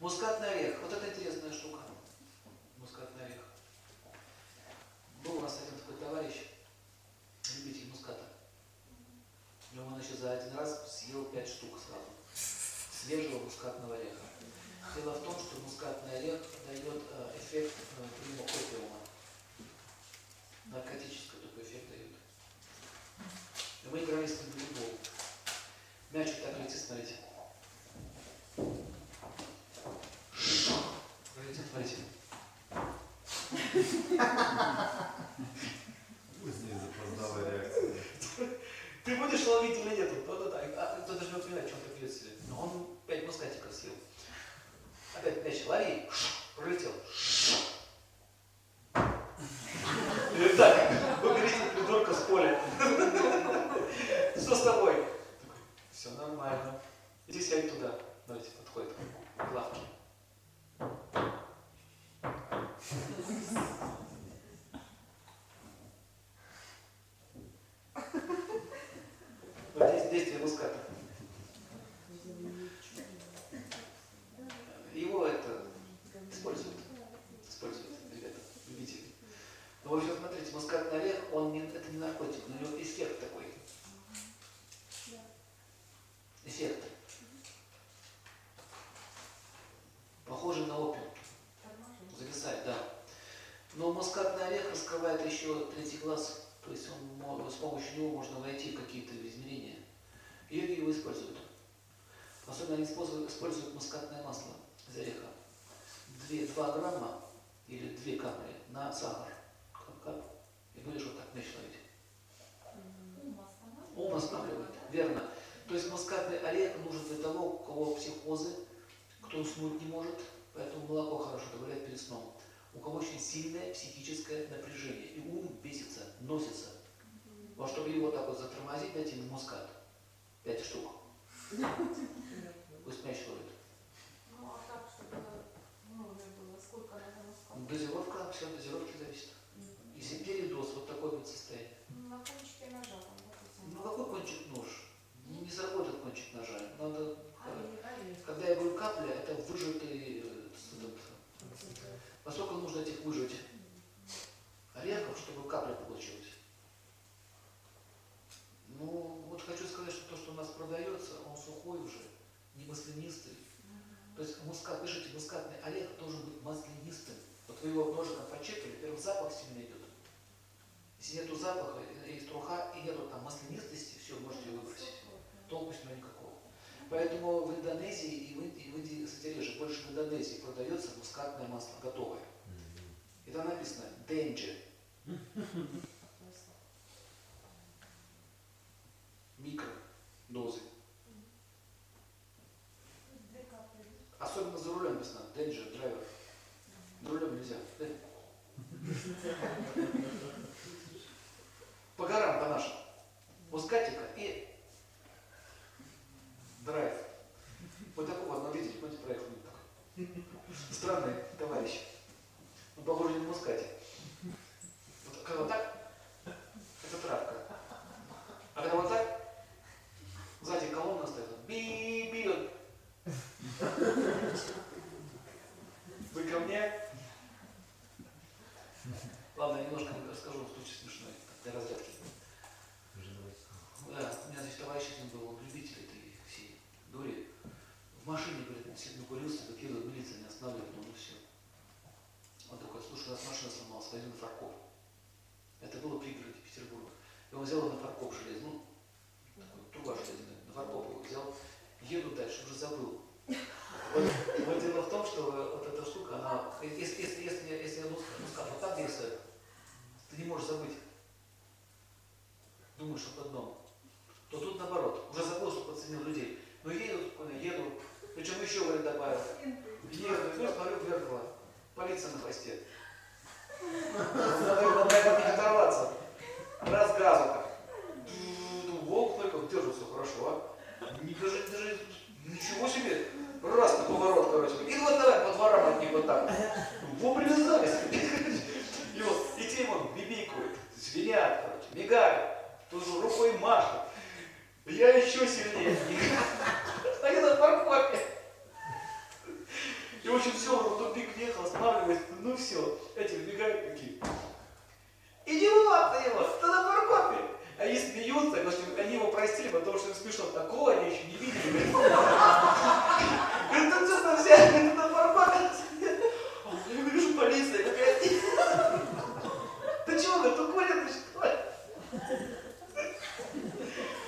Мускатный орех. Вот это интересная штука. Мускатный орех. Был у нас один такой товарищ, любитель муската. И он, значит, за один раз съел пять штук сразу. Свежего мускатного ореха. Дело в том, что мускатный орех дает э, эффект э, примокопиума. Наркотический такой эффект дает. И мы играли с ним в футбол. Мячик так летит, смотрите. Пролетит, смотрите. Пусть не запоздалая реакция. Ты будешь ловить или нет? Вот, вот, так. а, кто даже не понимает, что он так ведет себя. Но он пять мускатиков съел. Опять мяч лови, пролетел. И так, уберите придурка с поля. Что с тобой? Такой, все нормально. Иди сядь туда. Давайте, подходит к лавке. Вот здесь действие муската. Его это используют. Используют, ребята, любители. Но в общем, смотрите, мускатный орех, он не, это не наркотик, но у него эффект такой. Эффект. Похожий на опиум. Зависает, да. Но мускатный орех раскрывает еще третий глаз. То есть он, с помощью него можно войти в какие-то измерения. Йоги его используют. Особенно они используют, используют мускатное масло из ореха. Две, два грамма или две капли на сахар. Кап, кап. И будешь вот так мяч ловить. Ум останавливает. Верно. То есть мускатный орех нужен для того, у кого психозы, кто уснуть не может, поэтому молоко хорошо добавлять перед сном. У кого очень сильное психическое напряжение, и ум бесится, носится. Вот чтобы его так вот затормозить, дайте ему мускат. Пять штук. Пусть мяч ловит. Ну, а так, чтобы много было, сколько надо муската? Дозировка, все от дозировки зависит. Если передоз, вот такое будет состояние. Ну, На кончике ножа там, допустим. Ну какой кончик нож? Не, не заработает кончик ножа. Надо, э, Орех, орех. когда я говорю капля, это выжатый, э, с- этот, поскольку нужно этих выжать орехов, чтобы капля получилась. Ну, вот хочу сказать, что то, что у нас продается, он сухой уже, не маслянистый. То есть мускат, пишите, мускатный орех должен быть маслянистым. Вот вы его ножиком почекали, первый запах сильно идет. Если нету запаха, и- струха, и нету там маслянистости, все, можете выбросить. Толку с него никакого. Поэтому в Индонезии и в Индии, и в Индии, кстати, реже, больше в Индонезии продается мускатное масло готовое. И там написано danger, микродозы. Две капли. Особенно за рулем написано danger, driver. За рулем нельзя. Да. По горам, по нашим. Мускатика и драйв. Вот такого одного видели, помните, проехал мимо такой. Странный товарищ. Он похож не на мускате. Вот когда вот так, это травка. А когда вот так, сзади колонна стоит, он би-би, он вы ко мне? Ладно, я немножко расскажу случай смешной для разрядки. Да, у меня здесь товарищ один был, он любитель этой всей дури. Говорит, сильно курился, как едут, милиция не останавливает, ну, ну все. Он такой, слушай, у нас машина сломалась, пойдем на фаркоп. Это было пригороде Петербурга. И он взял на фаркоп железный, ну, такой, труба железная, на фаркоп его взял. Еду дальше, уже забыл. Вот, дело в том, что вот эта штука, она, если, если, если, если мускат, мускат вот так действует, ты не можешь забыть. Думаешь, что под дном. То тут наоборот, уже забыл, что подценил людей. Но еду, спокойно, еду, причем еще, говорит, добавил. Еду, ну, смотрю в зеркало, полиция на хвосте. Надо, от них оторваться. Раз газу так. Волк только держит все хорошо, а? Не, даже, даже ничего себе. Раз на поворот, короче. И вот давай по дворам от них вот так. Во, привязались. И вот, и те ему бибикают, звенят, короче, мигают. Тоже рукой машут. Я еще сильнее. Они на парковке. И в общем все, он в тупик въехал, останавливается, ну все, эти выбегают такие. Идиот ты его, ты на парковке. Они смеются, что они его простили, потому что им смешно. Такого они еще не видели. Говорит, Говорит, ты что там вся, ты на парковке сидит. А Я вижу полиция какая-то. Ты чего, говорит, укурен, что ли?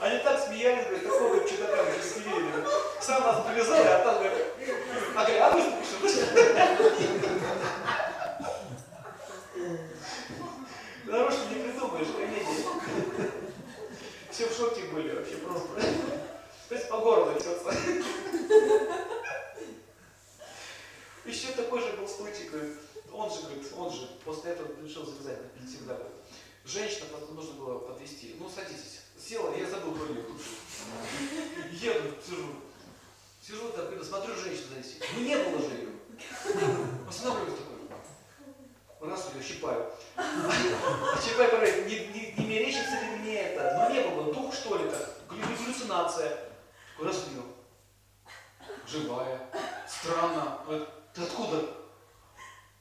Они так смеялись, говорит, такого говорит, чудака, мы не видели. говорит. Сам нас привязали, а там, говорит, а говорит, а вы что пишете? Нарочно не придумаешь, комедия. Все в шоке были вообще просто. То есть по городу несется. Еще такой же был случай, он же, говорит, он же после этого решил завязать навсегда. говорит. Женщина, потом нужно было подвести. Ну, садитесь. Села, я забыл про нее. Еду, сижу. Сижу так, смотрю, женщина зависит. Ну, не было же ее. Останавливаюсь такой. Раз ее щипаю. А Щипай говорит, не, не, не мерещится ли мне это? Ну не было, дух что ли так? Галлю- Галлюцинация. Такой Раз. Живая. Странно. Ты откуда?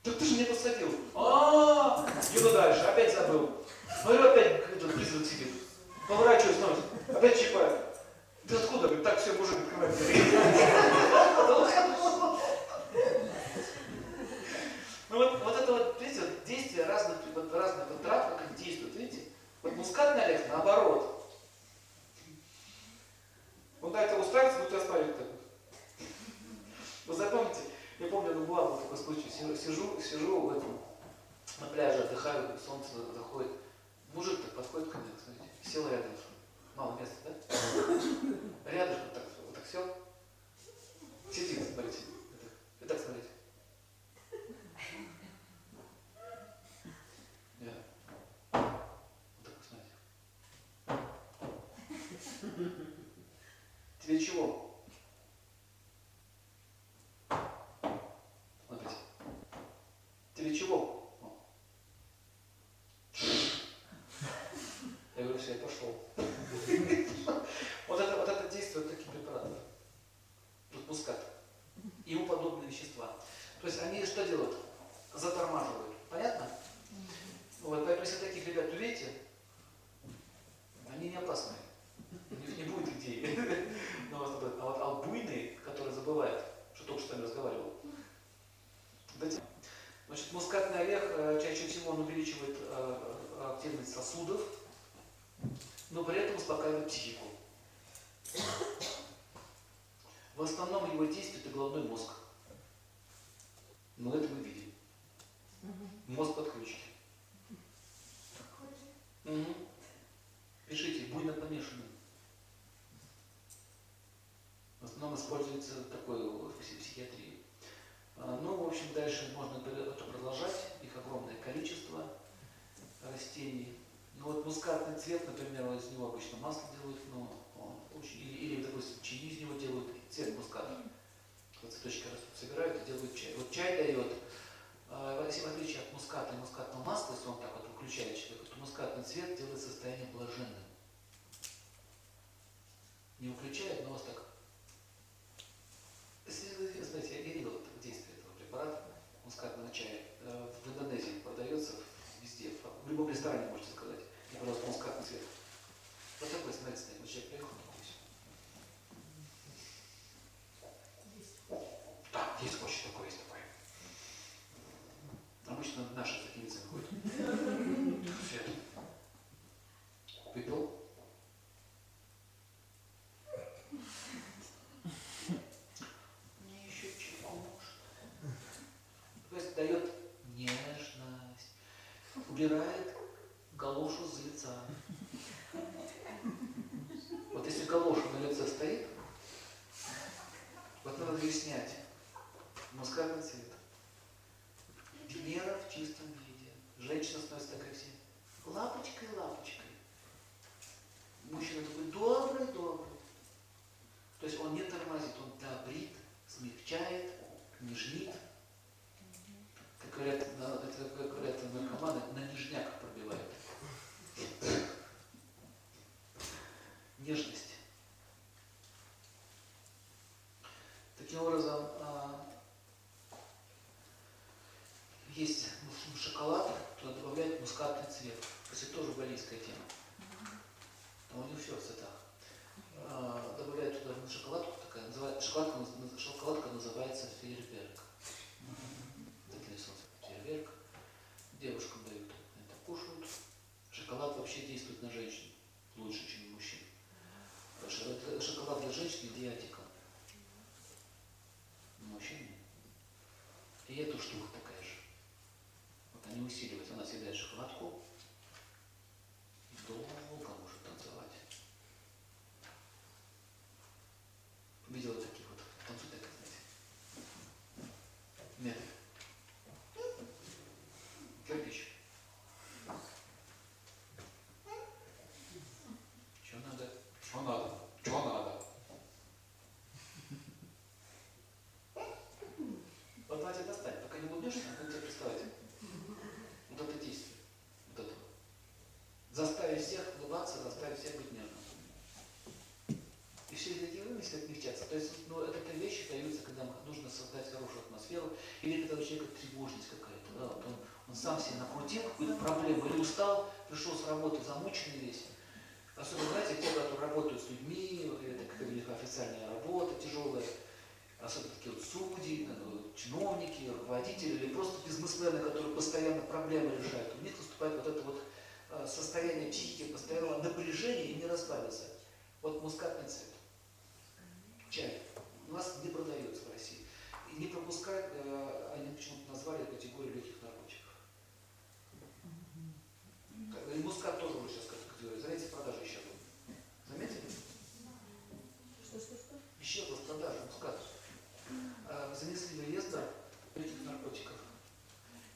Так ты же меня посадил. А, еду дальше, опять забыл. Смотрю, опять призрак сидит. Поворачиваюсь, снова. Опять щипаю. Ты откуда? Говорит, так все, мужик открывает дверь. Ну вот, вот это вот, видите, вот действие разных, вот разных вот трав, как они действуют, видите? Вот мускатный орех наоборот. Он так это устраивается, будет оставить так. Вы запомните, я помню, ну вот случай, сижу, сижу, в этом, на пляже, отдыхаю, солнце заходит. Мужик так подходит ко мне, смотрите, сел рядом. Мало места, да? Рядом вот так, вот так сел. Сидит, смотрите. И так смотрите. Я. Вот так смотрите. Тебе чего? Смотрите. Тебе чего? О. Я говорю, все, я пошел. Вот это, вот это действует таких препаратов. Тут мускат. И ему подобные вещества. То есть они что делают? Затормаживают. Понятно? Вот, поэтому если таких ребят увидите, они не опасные. Не, не будет идеи. Но вот это- а вот а вот буйные, которые забывают, что только что с вами разговаривал. Дайте. Значит, мускатный орех э, чаще всего он увеличивает э, э, активность сосудов, но при этом успокаивает психику. В основном его действует и головной мозг. Но это мы видим. Мозг подключен. Мгм. Пишите, буйно помешанным. В основном используется такое в пси- психиатрии. А, Ну, в общем, дальше можно это продолжать. Их огромное количество растений. Ну вот мускатный цвет, например, из него обычно масло делают, но или, или, допустим, чаи из него делают, цвет муската. Вот цветочки растут, собирают и делают чай. Вот чай дает, э, в отличие от муската и мускатного масла, если он так вот выключает человека, то мускатный цвет делает состояние блаженным. Не выключает, но вас так. Если вы знаете, я видел это действие этого препарата, мускатного чая. Э, В Индонезии продается везде, в любом ресторане можете сказать. И, пожалуйста, мускатный цвет. Вот такой, смотрите, вот человек приехал такой. Да, есть очень такой, есть такой. Обычно наши такие лица ходят. Цвет. Выпил. Мне еще чего можно. То есть дает нежность, убирает галошу с лица. Вот если галоша на лице стоит, вот надо ее снять. Мускатный цвет. Венера в чистом виде. Женщина становится такая вся лапочкой, лапочкой. Мужчина такой добрый, добрый. То есть он не тормозит, он добрит, смягчает, нежнит. Курят, это такое курят наркоманы на нежняк пробивает. Нежность. Таким образом, а, есть шоколад, туда добавляют мускатный цвет. Кстати, тоже балийская тема. Там а у них все в цветах. А, добавляют туда шоколадку, такая, называют, шоколадка, шоколадка называется фейерверк. Девушкам дают, это кушают. Шоколад вообще действует на женщин лучше, чем на мужчин. Это шоколад для женщин диатика. На мужчин нет. И эта штука такая же. Вот они усиливаются. Она съедает шоколадку долго может танцевать. Видела таких вот, танцуют так, знаете. Нет. Кирпич. Что надо? Что надо? Что надо? Вот давайте достать, пока не улыбнешься, он тебе представить. Вот это действие. Вот это. Заставить всех улыбаться, заставить всех быть нежным. И все эти вымыслы отмягчаться. То есть, ну, это те вещи появятся, когда нужно создать хорошую атмосферу, или когда у человека тревожность какая-то, да, вот он, он сам себе накрутил какую-то проблему, или устал, пришел с работы замученный весь. Особенно, знаете, те, которые работают с людьми, это как у них официальная работа тяжелая, особенно такие вот судьи, э, чиновники, руководители или просто бизнесмены, которые постоянно проблемы решают, у них наступает вот это вот состояние психики, постоянного напряжения и не расслабиться. Вот мускатный цвет. Чай. У нас не продается в России. И не пропускают, э, они почему-то назвали категорию легких наркотиков. Как- И мускат тоже уже сейчас категория. Заметьте, продажи исчезла. Заметили? Что, что, что? Исчезла с продажи мускат. А, Занесли в реестр легких наркотиков.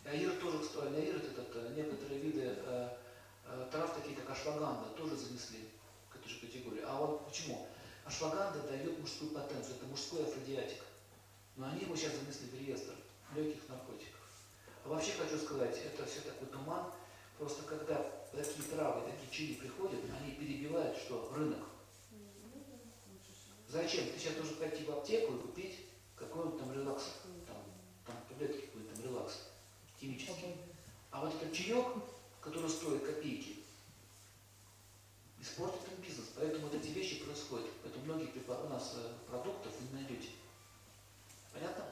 И аир тоже, кстати, аир это, это некоторые виды э, э, трав, такие как ашваганда, тоже занесли к этой же категории. А вот почему? Ашваганда дает мужскую потенцию, это мужской афродиатик. Но они его сейчас занесли в реестр легких наркотиков. А вообще хочу сказать, это все такой туман. Просто когда такие травы, такие чили приходят, они перебивают что? Рынок. Зачем? Ты сейчас должен пойти в аптеку и купить какой-нибудь там релакс. Там, там таблетки какой-то там релакс. Химический. А вот этот чаек, который стоит копейки, испортит им бизнес. Поэтому вот эти вещи происходят. Поэтому многих у нас э, продуктов вы не найдете. Понятно?